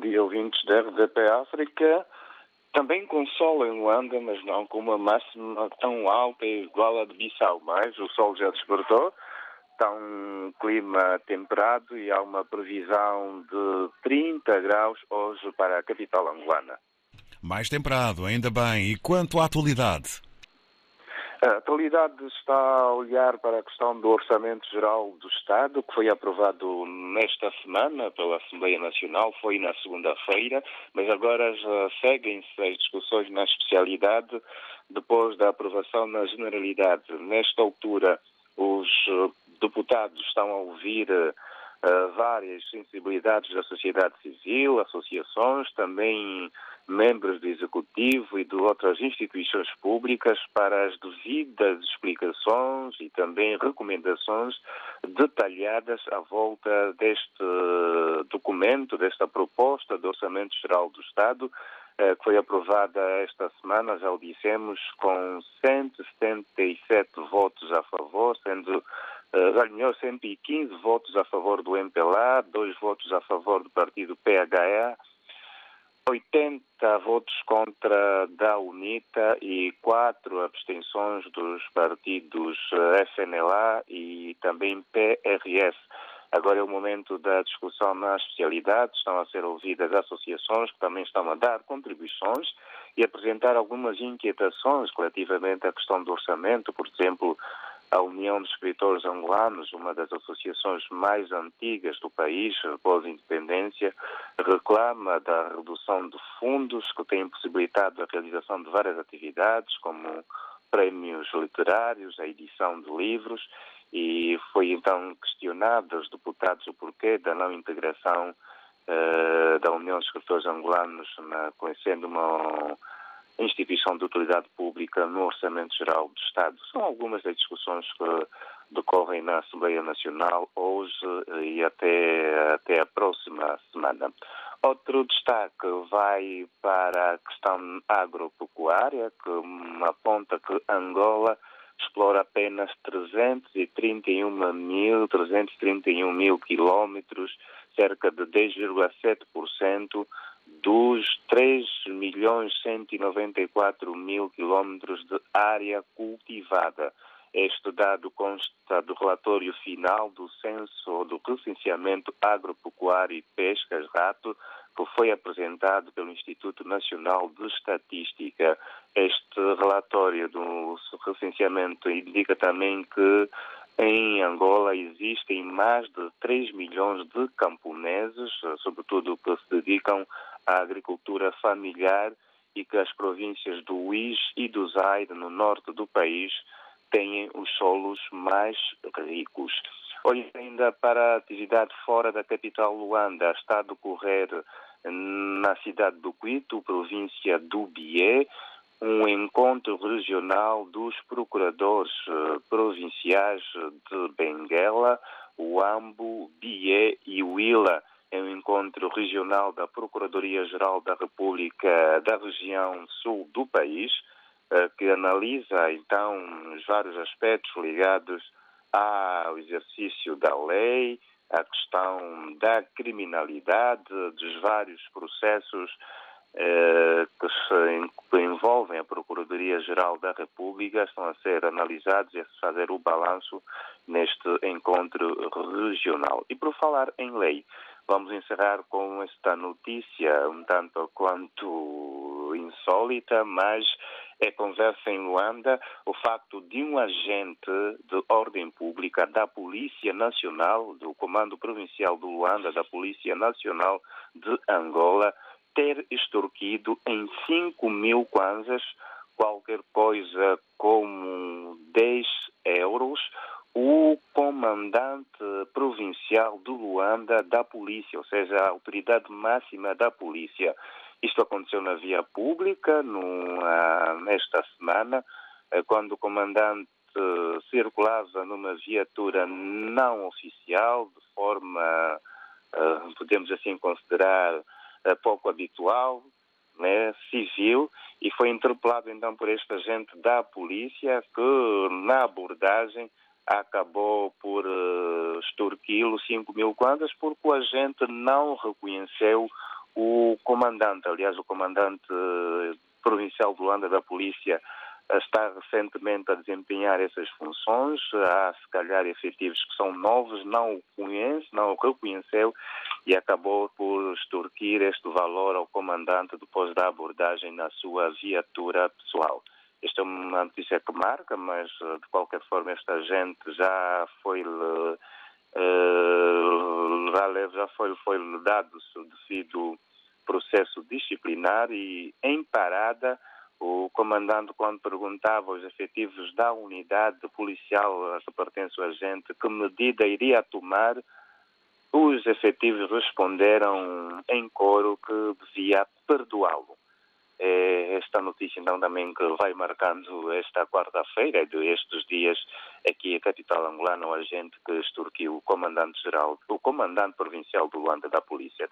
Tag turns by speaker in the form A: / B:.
A: Dia, ouvintes da RDP África. Também com sol em Luanda, mas não com uma máxima tão alta e igual a de Bissau. Mas o sol já despertou, está um clima temperado e há uma previsão de 30 graus hoje para a capital angolana.
B: Mais temperado, ainda bem. E quanto à atualidade?
A: A atualidade está a olhar para a questão do Orçamento Geral do Estado, que foi aprovado nesta semana pela Assembleia Nacional, foi na segunda-feira, mas agora seguem-se as discussões na especialidade depois da aprovação na generalidade. Nesta altura, os eh, deputados estão a ouvir uh, várias sensibilidades da sociedade civil, associações, também membros do Executivo e de outras instituições públicas para as devidas explicações e também recomendações detalhadas à volta deste documento, desta proposta do Orçamento Geral do Estado, eh, que foi aprovada esta semana, já o dissemos, com 177 votos a favor, sendo 115 votos a favor do MPLA, dois votos a favor do partido PHA, 80 votos contra da UNITA e quatro abstenções dos partidos FNLA e também PRS. Agora é o momento da discussão na especialidade. Estão a ser ouvidas associações que também estão a dar contribuições e apresentar algumas inquietações relativamente à questão do orçamento, por exemplo, a União de Escritores Angolanos, uma das associações mais antigas do país, após a independência, reclama da redução de fundos que têm possibilitado a realização de várias atividades, como prémios literários, a edição de livros, e foi então questionado aos deputados o porquê da não integração uh, da União de Escritores Angolanos, na, conhecendo uma instituição de utilidade pública no Orçamento Geral do Estado. São algumas das discussões que decorrem na Assembleia Nacional hoje e até, até a próxima semana. Outro destaque vai para a questão agropecuária, que aponta que Angola explora apenas 331 mil, 331 mil quilómetros, cerca de 10,7% dos 3 milhões 194 mil quilómetros de área cultivada. Este dado consta do relatório final do censo do recenseamento agropecuário e pescas rato que foi apresentado pelo Instituto Nacional de Estatística. Este relatório do recenseamento indica também que em Angola existem mais de 3 milhões de camponeses, sobretudo que se dedicam à agricultura familiar e que as províncias do Uís e do Zaire, no norte do país, têm os solos mais ricos. Olhando ainda para a atividade fora da capital Luanda, está a decorrer na cidade do Quito, província do Bié, um encontro regional dos procuradores eh, provinciais de Benguela, Uambo, Bié e Huila é um encontro regional da Procuradoria-Geral da República da região sul do país, eh, que analisa então os vários aspectos ligados ao exercício da lei, à questão da criminalidade, dos vários processos eh, que, se, envolvem a Procuradoria-Geral da República estão a ser analisados e a se fazer o balanço neste encontro regional. E por falar em lei, Vamos encerrar com esta notícia um tanto quanto insólita, mas é conversa em Luanda. O facto de um agente de ordem pública da Polícia Nacional, do Comando Provincial do Luanda, da Polícia Nacional de Angola, ter extorquido em 5 mil kwanzas qualquer coisa como 10 euros o comandante provincial de Luanda da polícia, ou seja, a autoridade máxima da polícia. Isto aconteceu na via pública numa, nesta semana, eh, quando o comandante circulava numa viatura não oficial, de forma, eh, podemos assim considerar, eh, pouco habitual, né, civil, e foi interpelado então por este agente da polícia que, na abordagem, acabou por uh, extorquí-lo 5 mil kwanzas porque o agente não reconheceu O comandante, aliás, o comandante provincial de Luanda da Polícia está recentemente a desempenhar essas funções. Há, se calhar, efetivos que são novos, não o conhece, não o reconheceu e acabou por extorquir este valor ao comandante depois da abordagem na sua viatura pessoal. Esta é uma notícia que marca, mas de qualquer forma esta gente já foi uh, já foi, foi dado o devido processo disciplinar e em parada o comandante, quando perguntava aos efetivos da unidade policial a que pertence o agente que medida iria tomar, os efetivos responderam em coro que devia perdoá-lo. É esta notícia, então, também que vai marcando esta quarta-feira de estes dias aqui a capital angolana, o agente que extorquiu o comandante-geral, o comandante provincial do Luanda da polícia.